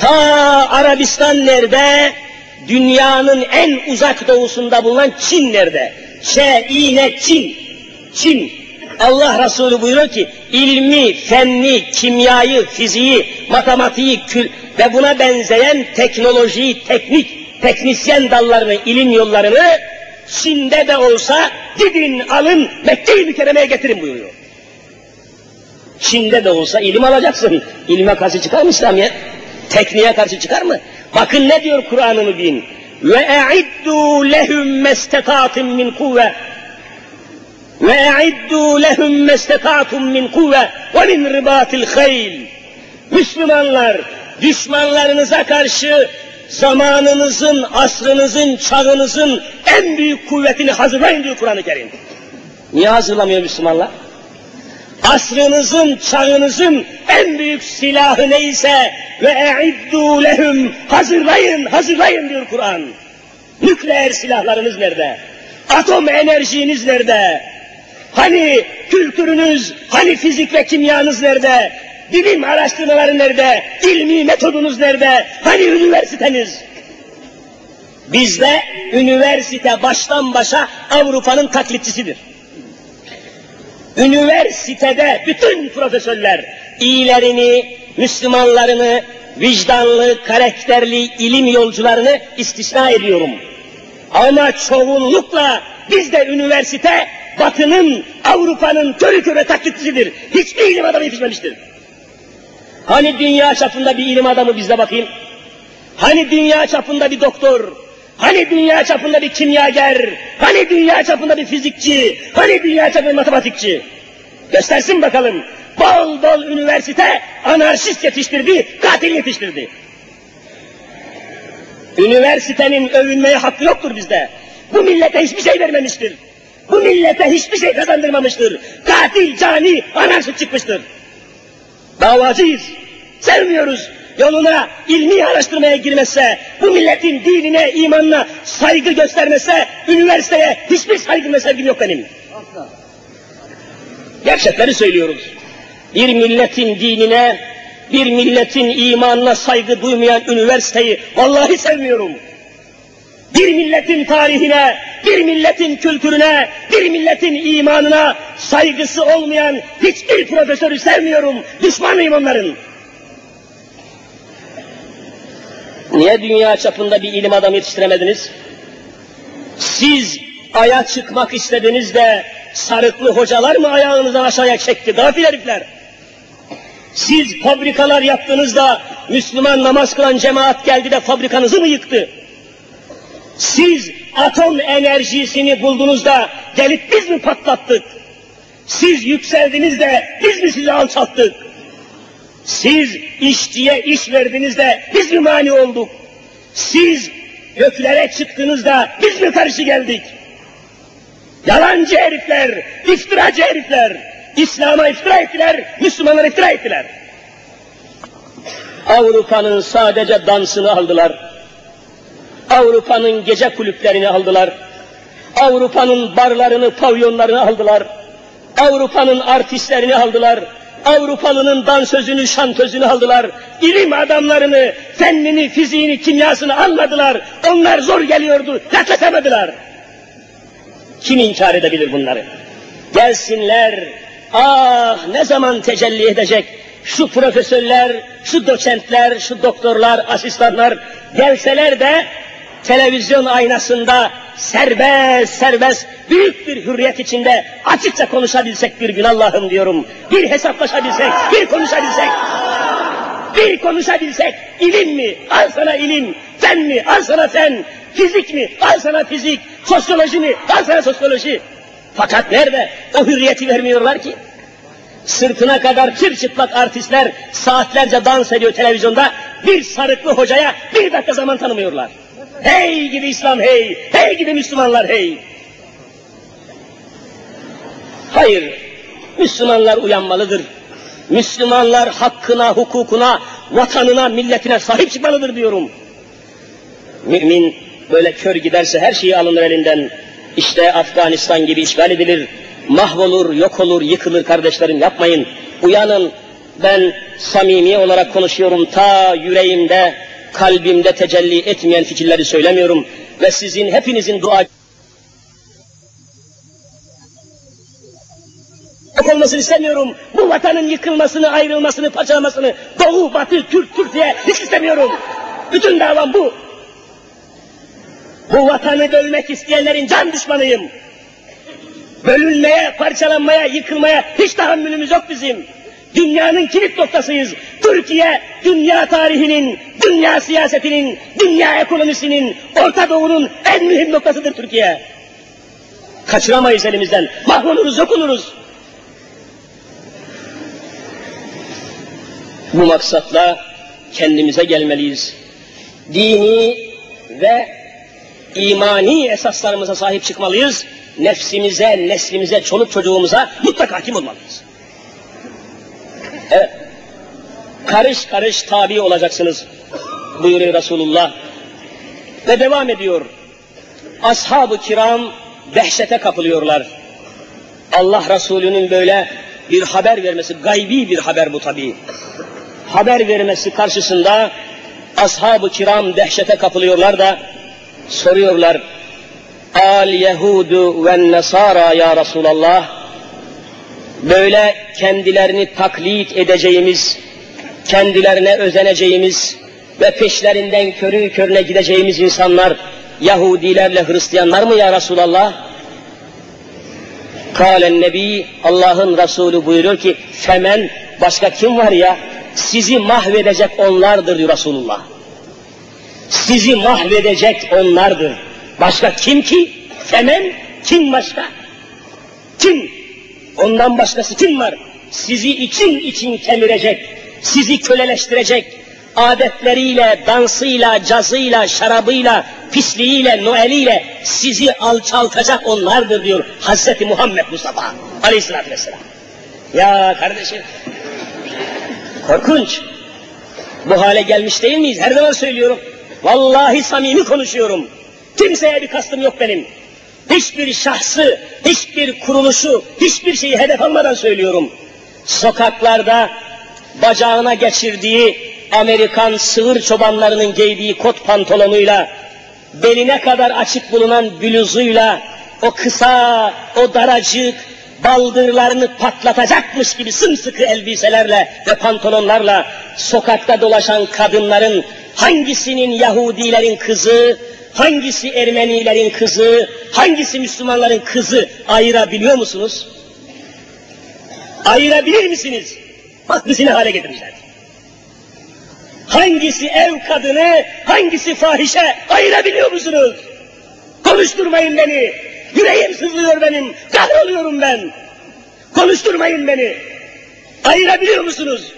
Ta Arabistan nerede? Dünyanın en uzak doğusunda bulunan Çin nerede? Ç-İ-N Çin. Çin. Allah Resulü buyuruyor ki ilmi, fenni, kimyayı, fiziği, matematiği kül ve buna benzeyen teknolojiyi, teknik, teknisyen dallarını, ilim yollarını Çin'de de olsa gidin alın Mekke-i Mükerreme'ye getirin buyuruyor. Çin'de de olsa ilim alacaksın. İlime karşı çıkar mı İslamiyet? Tekniğe karşı çıkar mı? Bakın ne diyor Kur'an-ı Mübin. Ve e'iddu lehum mesteta'tum min kuvve. Ve e'iddu lehum mesteta'tum min kuvve ve min ribatil hayl. Müslümanlar düşmanlarınıza karşı zamanınızın, asrınızın, çağınızın en büyük kuvvetini hazırlayın diyor Kur'an-ı Kerim. Niye hazırlamıyor Müslümanlar? Asrınızın, çağınızın en büyük silahı neyse ve e'iddu lehum hazırlayın, hazırlayın diyor Kur'an. Nükleer silahlarınız nerede? Atom enerjiniz nerede? Hani kültürünüz, hani fizik ve kimyanız nerede? Bilim araştırmaları nerede? İlmi metodunuz nerede? Hani üniversiteniz? Bizde üniversite baştan başa Avrupa'nın taklitçisidir. Üniversitede bütün profesörler iyilerini, Müslümanlarını, vicdanlı, karakterli ilim yolcularını istisna ediyorum. Ama çoğunlukla bizde üniversite Batı'nın, Avrupa'nın körü köre taklitçisidir. Hiçbir ilim adamı yetişmemiştir. Hani dünya çapında bir ilim adamı bizde bakayım? Hani dünya çapında bir doktor, Hani dünya çapında bir kimyager, hani dünya çapında bir fizikçi, hani dünya çapında bir matematikçi. Göstersin bakalım. Bol bol üniversite anarşist yetiştirdi, katil yetiştirdi. Üniversitenin övünmeye hakkı yoktur bizde. Bu millete hiçbir şey vermemiştir. Bu millete hiçbir şey kazandırmamıştır. Katil, cani, anarşist çıkmıştır. Davacıyız. Sevmiyoruz yoluna ilmi araştırmaya girmezse, bu milletin dinine, imanına saygı göstermezse, üniversiteye hiçbir saygı ve sevgim yok benim. Gerçekleri söylüyoruz. Bir milletin dinine, bir milletin imanına saygı duymayan üniversiteyi vallahi sevmiyorum. Bir milletin tarihine, bir milletin kültürüne, bir milletin imanına saygısı olmayan hiçbir profesörü sevmiyorum. Düşmanıyım onların. Niye dünya çapında bir ilim adamı yetiştiremediniz? Siz aya çıkmak istediniz de sarıklı hocalar mı ayağınızdan aşağıya çekti? Gafil herifler. Siz fabrikalar yaptığınızda Müslüman namaz kılan cemaat geldi de fabrikanızı mı yıktı? Siz atom enerjisini bulduğunuzda gelip biz mi patlattık? Siz yükseldiniz de biz mi sizi alçalttık? Siz işçiye iş verdiniz de biz mi mani olduk? Siz göklere çıktığınızda biz mi karşı geldik? Yalancı herifler, iftiracı herifler, İslam'a iftira ettiler, Müslümanlara iftira ettiler. Avrupa'nın sadece dansını aldılar. Avrupa'nın gece kulüplerini aldılar. Avrupa'nın barlarını, pavyonlarını aldılar. Avrupa'nın artistlerini aldılar. Avrupalının dansözünü, şantözünü aldılar. İlim adamlarını, fennini, fiziğini, kimyasını almadılar. Onlar zor geliyordu, yaklaşamadılar. Kim inkar edebilir bunları? Gelsinler, ah ne zaman tecelli edecek şu profesörler, şu doçentler, şu doktorlar, asistanlar gelseler de televizyon aynasında serbest serbest büyük bir hürriyet içinde açıkça konuşabilsek bir gün Allah'ım diyorum. Bir hesaplaşabilsek, bir konuşabilsek. Bir konuşabilsek, ilim mi? Al sana ilim. Fen mi? Al sana fen. Fizik mi? Al sana fizik. Sosyoloji mi? Al sana sosyoloji. Fakat nerede? O hürriyeti vermiyorlar ki. Sırtına kadar çıplak artistler saatlerce dans ediyor televizyonda. Bir sarıklı hocaya bir dakika zaman tanımıyorlar. Hey gibi İslam hey, hey gibi Müslümanlar hey. Hayır, Müslümanlar uyanmalıdır. Müslümanlar hakkına, hukukuna, vatanına, milletine sahip çıkmalıdır diyorum. Mümin böyle kör giderse her şeyi alınır elinden. İşte Afganistan gibi işgal edilir, mahvolur, yok olur, yıkılır kardeşlerim yapmayın. Uyanın, ben samimi olarak konuşuyorum ta yüreğimde, kalbimde tecelli etmeyen fikirleri söylemiyorum. Ve sizin hepinizin dua olmasını istemiyorum. Bu vatanın yıkılmasını, ayrılmasını, parçalamasını, Doğu, Batı, Türk, Türk diye hiç istemiyorum. Bütün davam bu. Bu vatanı bölmek isteyenlerin can düşmanıyım. Bölünmeye, parçalanmaya, yıkılmaya hiç tahammülümüz yok bizim. Dünyanın kilit noktasıyız. Türkiye, dünya tarihinin, dünya siyasetinin, dünya ekonomisinin, Orta Doğu'nun en mühim noktasıdır Türkiye. Kaçıramayız elimizden. Mahvoluruz, yok oluruz. Bu maksatla kendimize gelmeliyiz. Dini ve imani esaslarımıza sahip çıkmalıyız. Nefsimize, neslimize, çoluk çocuğumuza mutlaka hakim olmalıyız. Evet. Karış karış tabi olacaksınız buyuruyor Resulullah. Ve devam ediyor. Ashab-ı kiram dehşete kapılıyorlar. Allah Resulü'nün böyle bir haber vermesi, gaybi bir haber bu tabi. Haber vermesi karşısında ashab-ı kiram dehşete kapılıyorlar da soruyorlar. Al Yehudu ve Nesara ya Resulallah böyle kendilerini taklit edeceğimiz, kendilerine özeneceğimiz ve peşlerinden körü körüne gideceğimiz insanlar Yahudilerle Hristiyanlar mı ya Resulallah? Kalen Nebi, Allah'ın Resulü buyuruyor ki, femen başka kim var ya? Sizi mahvedecek onlardır diyor Resulullah. Sizi mahvedecek onlardır. Başka kim ki? Femen kim başka? Kim? Ondan başkası kim var? Sizi için için kemirecek, sizi köleleştirecek, adetleriyle, dansıyla, cazıyla, şarabıyla, pisliğiyle, noeliyle sizi alçaltacak onlardır diyor Hazreti Muhammed Mustafa aleyhissalatü vesselam. Ya kardeşim, korkunç. Bu hale gelmiş değil miyiz? Her zaman söylüyorum. Vallahi samimi konuşuyorum. Kimseye bir kastım yok benim hiçbir şahsı, hiçbir kuruluşu, hiçbir şeyi hedef almadan söylüyorum. Sokaklarda bacağına geçirdiği Amerikan sığır çobanlarının giydiği kot pantolonuyla beline kadar açık bulunan bluzuyla o kısa, o daracık, baldırlarını patlatacakmış gibi sımsıkı elbiselerle ve pantolonlarla sokakta dolaşan kadınların hangisinin Yahudilerin kızı, hangisi Ermenilerin kızı, hangisi Müslümanların kızı ayırabiliyor musunuz? Ayırabilir misiniz? Bak bizi ne hale getirmişler. Hangisi ev kadını, hangisi fahişe ayırabiliyor musunuz? Konuşturmayın beni. Yüreğim sızlıyor benim. Kahroluyorum ben. Konuşturmayın beni. Ayırabiliyor musunuz?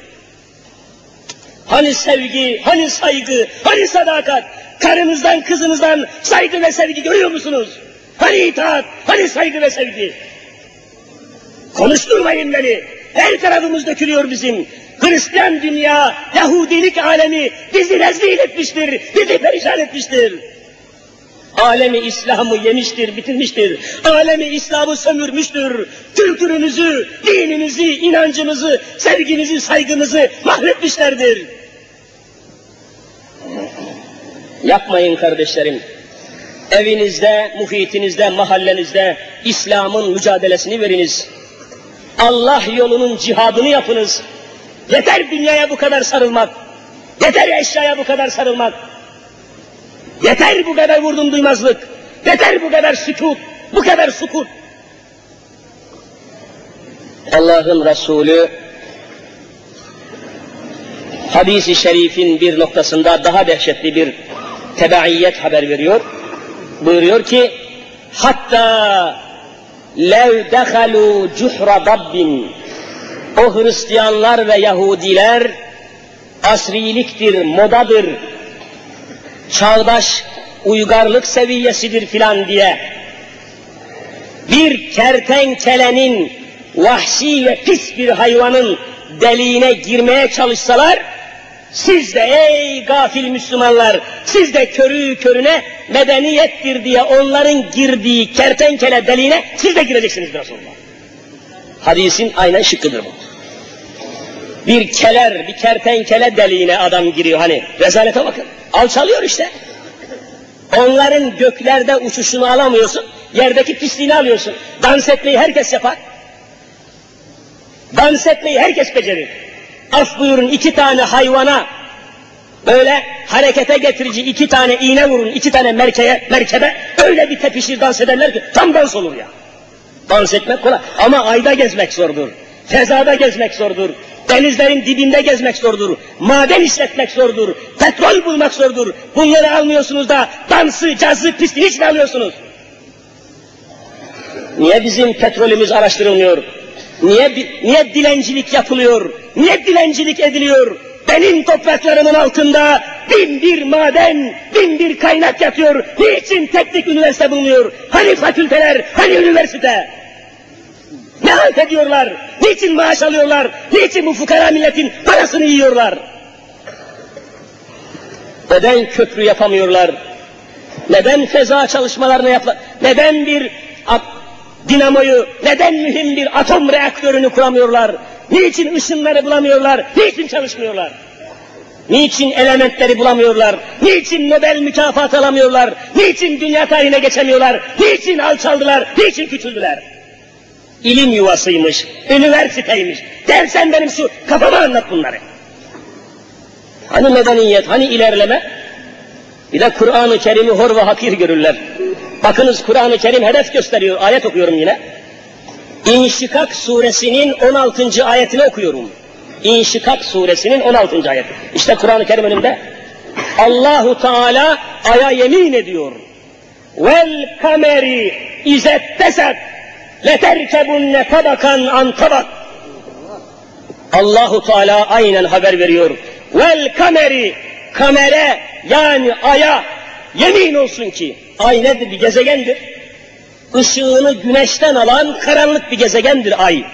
Hani sevgi, hani saygı, hani sadakat? Karınızdan, kızınızdan saygı ve sevgi görüyor musunuz? Hani itaat, hani saygı ve sevgi? Konuşturmayın beni. Her tarafımız dökülüyor bizim. Hristiyan dünya, Yahudilik alemi bizi rezil etmiştir, bizi perişan etmiştir. Alemi İslam'ı yemiştir, bitirmiştir. Alemi İslam'ı sömürmüştür. Kültürünüzü, dininizi, inancınızı, sevginizi, saygınızı mahvetmişlerdir. Yapmayın kardeşlerim. Evinizde, muhitinizde, mahallenizde İslam'ın mücadelesini veriniz. Allah yolunun cihadını yapınız. Yeter dünyaya bu kadar sarılmak. Yeter eşyaya bu kadar sarılmak. Yeter bu kadar vurdum duymazlık. Yeter bu kadar sükut. Bu kadar sukut. Allah'ın Resulü hadisi şerifin bir noktasında daha dehşetli bir tebaiyet haber veriyor. Buyuruyor ki hatta lev dehalu cuhra dabbin o Hristiyanlar ve Yahudiler asriliktir, modadır, çağdaş uygarlık seviyesidir filan diye bir kertenkelenin vahşi ve pis bir hayvanın deliğine girmeye çalışsalar siz de ey gafil Müslümanlar siz de körü körüne medeniyettir diye onların girdiği kertenkele deliğine siz de gireceksiniz Resulullah. Hadisin aynen şıkkıdır bu. Bir keler, bir kertenkele deliğine adam giriyor hani. Rezalete bakın. Alçalıyor işte. Onların göklerde uçuşunu alamıyorsun, yerdeki pisliğini alıyorsun. Dans etmeyi herkes yapar. Dans etmeyi herkes becerir. Af buyurun iki tane hayvana böyle harekete getirici iki tane iğne vurun, iki tane merkeye, merkebe öyle bir tepişir dans ederler ki tam dans olur ya. Dans etmek kolay ama ayda gezmek zordur. Fezada gezmek zordur. Denizlerin dibinde gezmek zordur. Maden işletmek zordur. Petrol bulmak zordur. Bunları almıyorsunuz da dansı, cazı, pisliği hiç alıyorsunuz? Niye bizim petrolümüz araştırılmıyor? Niye, niye dilencilik yapılıyor? Niye dilencilik ediliyor? Benim topraklarımın altında bin bir maden, bin bir kaynak yatıyor. Niçin teknik üniversite bulunuyor? Hani fakülteler, hani üniversite? Ne halt ediyorlar? Niçin maaş alıyorlar? Niçin bu fukara milletin parasını yiyorlar? Neden köprü yapamıyorlar? Neden feza çalışmalarını yaplar? Neden bir dinamoyu, neden mühim bir atom reaktörünü kuramıyorlar? Niçin ışınları bulamıyorlar? Niçin çalışmıyorlar? Niçin elementleri bulamıyorlar? Niçin Nobel mükafat alamıyorlar? Niçin dünya tarihine geçemiyorlar? Niçin alçaldılar? Niçin küçüldüler? ilim yuvasıymış, üniversiteymiş. Dersen benim şu kafama anlat bunları. Hani medeniyet, hani ilerleme? Bir de Kur'an-ı Kerim'i hor ve hakir görürler. Bakınız Kur'an-ı Kerim hedef gösteriyor. Ayet okuyorum yine. İnşikak suresinin 16. ayetini okuyorum. İnşikak suresinin 16. ayeti. İşte Kur'an-ı Kerim önümde. Allahu Teala aya yemin ediyor. Vel kameri izet teset leterkebunne tabakan an tabak. Allahu Teala aynen haber veriyor. Vel kameri kamere yani aya yemin olsun ki ay nedir bir gezegendir. Işığını güneşten alan karanlık bir gezegendir ay.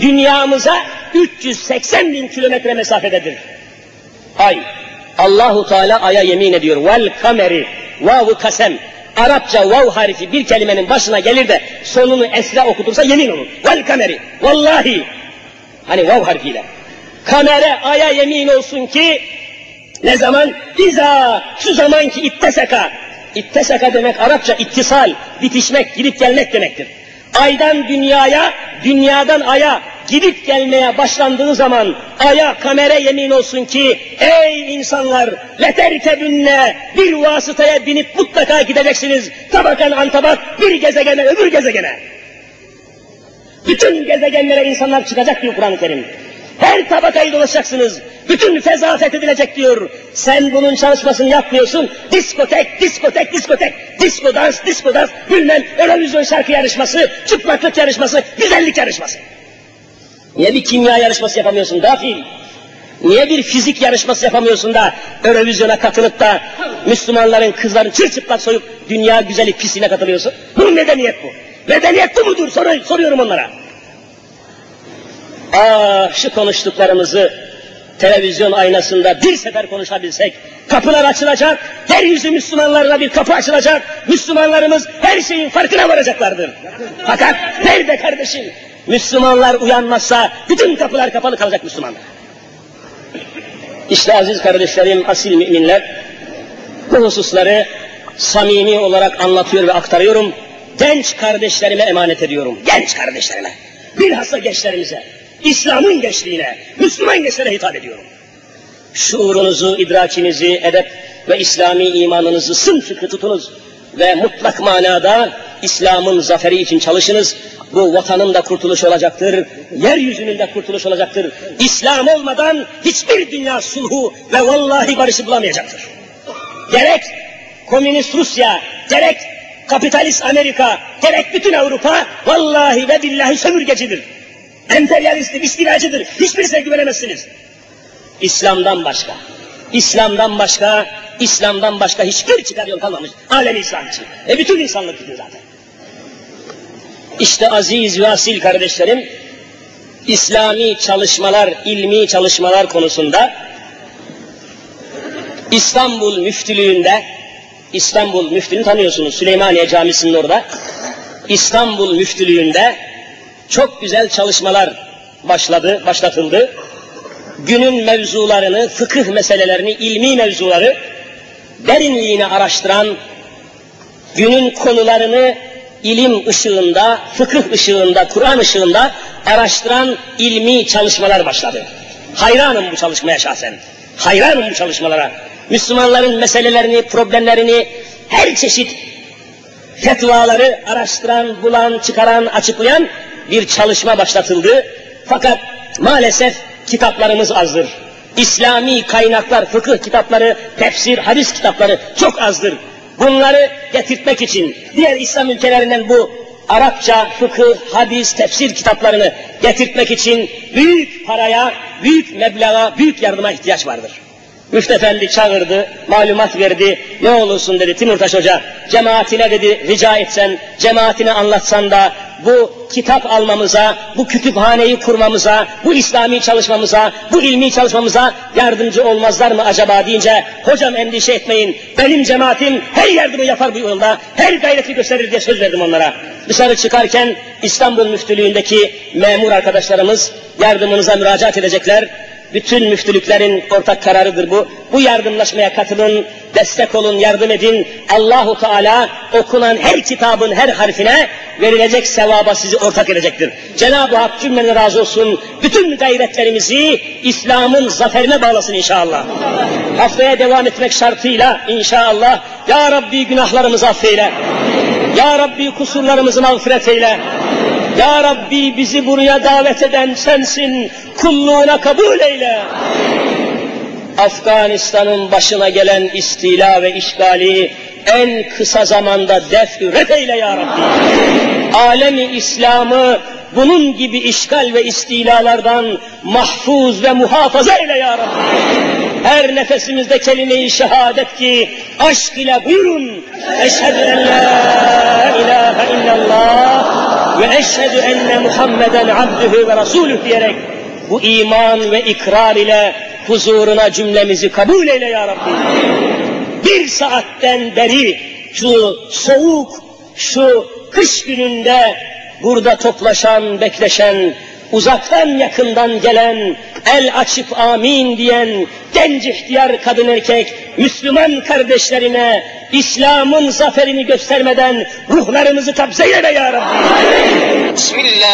Dünyamıza 380 bin kilometre mesafededir. Ay. Allahu Teala aya yemin ediyor. Vel kameri, vavu kasem. Arapça vav harfi bir kelimenin başına gelir de sonunu esra okutursa yemin olur. Vel kameri. Vallahi. Hani vav harfiyle. Kamere aya yemin olsun ki ne zaman? İza şu zaman ki itteseka İttesaka demek Arapça ittisal, bitişmek, gidip gelmek demektir. Aydan dünyaya, dünyadan aya gidip gelmeye başlandığı zaman aya kamera yemin olsun ki ey insanlar leterkebünne bir vasıtaya binip mutlaka gideceksiniz. Tabakan antabak bir gezegene öbür gezegene. Bütün gezegenlere insanlar çıkacak diyor Kur'an-ı Kerim. Her tabakayı dolaşacaksınız. Bütün feza fethedilecek diyor. Sen bunun çalışmasını yapmıyorsun. Diskotek, diskotek, diskotek. Disko dans, disko dans. Bilmem Eurovision şarkı yarışması, çıplaklık yarışması, güzellik yarışması. Niye bir kimya yarışması yapamıyorsun gafil? Niye bir fizik yarışması yapamıyorsun da Eurovizyona katılıp da Müslümanların kızlarını çırçıplak soyup dünya güzellik pisliğine katılıyorsun? Bu medeniyet bu. Medeniyet bu mudur? Sor soruyorum onlara. Ah şu konuştuklarımızı televizyon aynasında bir sefer konuşabilsek, kapılar açılacak, yeryüzü Müslümanlarına bir kapı açılacak, Müslümanlarımız her şeyin farkına varacaklardır. Fakat nerede kardeşim? Müslümanlar uyanmazsa bütün kapılar kapalı kalacak Müslümanlar. İşte aziz kardeşlerim, asil müminler, bu hususları samimi olarak anlatıyor ve aktarıyorum. Genç kardeşlerime emanet ediyorum. Genç kardeşlerime. Bilhassa gençlerimize. İslam'ın gençliğine, Müslüman gençlere hitap ediyorum. Şuurunuzu, idrakinizi, edep ve İslami imanınızı sımsıkı tutunuz ve mutlak manada İslam'ın zaferi için çalışınız. Bu vatanın da kurtuluş olacaktır, yeryüzünün de kurtuluş olacaktır. İslam olmadan hiçbir dünya sulhu ve vallahi barışı bulamayacaktır. Gerek komünist Rusya, gerek kapitalist Amerika, gerek bütün Avrupa vallahi ve billahi sömürgecidir. Emperyalisttir, istilacıdır. Hiçbirisine güvenemezsiniz. İslam'dan başka, İslam'dan başka, İslam'dan başka hiçbir çıkar yol kalmamış. Alem İslam için. E bütün insanlık için zaten. İşte aziz ve asil kardeşlerim, İslami çalışmalar, ilmi çalışmalar konusunda İstanbul Müftülüğü'nde, İstanbul Müftülüğünü tanıyorsunuz Süleymaniye Camisi'nin orada, İstanbul Müftülüğü'nde çok güzel çalışmalar başladı, başlatıldı. Günün mevzularını, fıkıh meselelerini, ilmi mevzuları derinliğine araştıran, günün konularını ilim ışığında, fıkıh ışığında, Kur'an ışığında araştıran ilmi çalışmalar başladı. Hayranım bu çalışmaya şahsen. Hayranım bu çalışmalara. Müslümanların meselelerini, problemlerini, her çeşit fetvaları araştıran, bulan, çıkaran, açıklayan bir çalışma başlatıldı. Fakat maalesef kitaplarımız azdır. İslami kaynaklar, fıkıh kitapları, tefsir, hadis kitapları çok azdır. Bunları getirtmek için diğer İslam ülkelerinden bu Arapça, fıkıh, hadis, tefsir kitaplarını getirtmek için büyük paraya, büyük meblağa, büyük yardıma ihtiyaç vardır. Müftü Efendi çağırdı, malumat verdi. Ne olursun dedi Timurtaş Hoca. Cemaatine dedi rica etsen, cemaatine anlatsan da bu kitap almamıza, bu kütüphaneyi kurmamıza, bu İslami çalışmamıza, bu ilmi çalışmamıza yardımcı olmazlar mı acaba deyince hocam endişe etmeyin. Benim cemaatim her yardımı yapar bu yolda, her gayreti gösterir diye söz verdim onlara. Dışarı çıkarken İstanbul Müftülüğü'ndeki memur arkadaşlarımız yardımınıza müracaat edecekler. Bütün müftülüklerin ortak kararıdır bu. Bu yardımlaşmaya katılın, destek olun, yardım edin. Allahu Teala okunan her kitabın her harfine verilecek sevaba sizi ortak edecektir. Cenab-ı Hak cümlene razı olsun. Bütün gayretlerimizi İslam'ın zaferine bağlasın inşallah. Haftaya devam etmek şartıyla inşallah Ya Rabbi günahlarımızı affeyle. Ya Rabbi kusurlarımızı mağfiret eyle. Ya Rabbi bizi buraya davet eden sensin. Kulluğuna kabul eyle. Afganistan'ın başına gelen istila ve işgali en kısa zamanda def üret eyle ya Rabbi. Alemi İslam'ı bunun gibi işgal ve istilalardan mahfuz ve muhafaza eyle ya Rabbi. Her nefesimizde kelime-i şehadet ki aşk ile buyurun. Eşhedü en la ilahe illallah ve eşhedü enne Muhammeden abdühü ve rasulüh diyerek bu iman ve ikrar ile huzuruna cümlemizi kabul eyle ya Rabbi. Bir saatten beri şu soğuk, şu kış gününde burada toplaşan, bekleşen uzaktan yakından gelen, el açıp amin diyen genç ihtiyar kadın erkek, Müslüman kardeşlerine İslam'ın zaferini göstermeden ruhlarımızı kabzeyle ya Rabbi. Bismillah.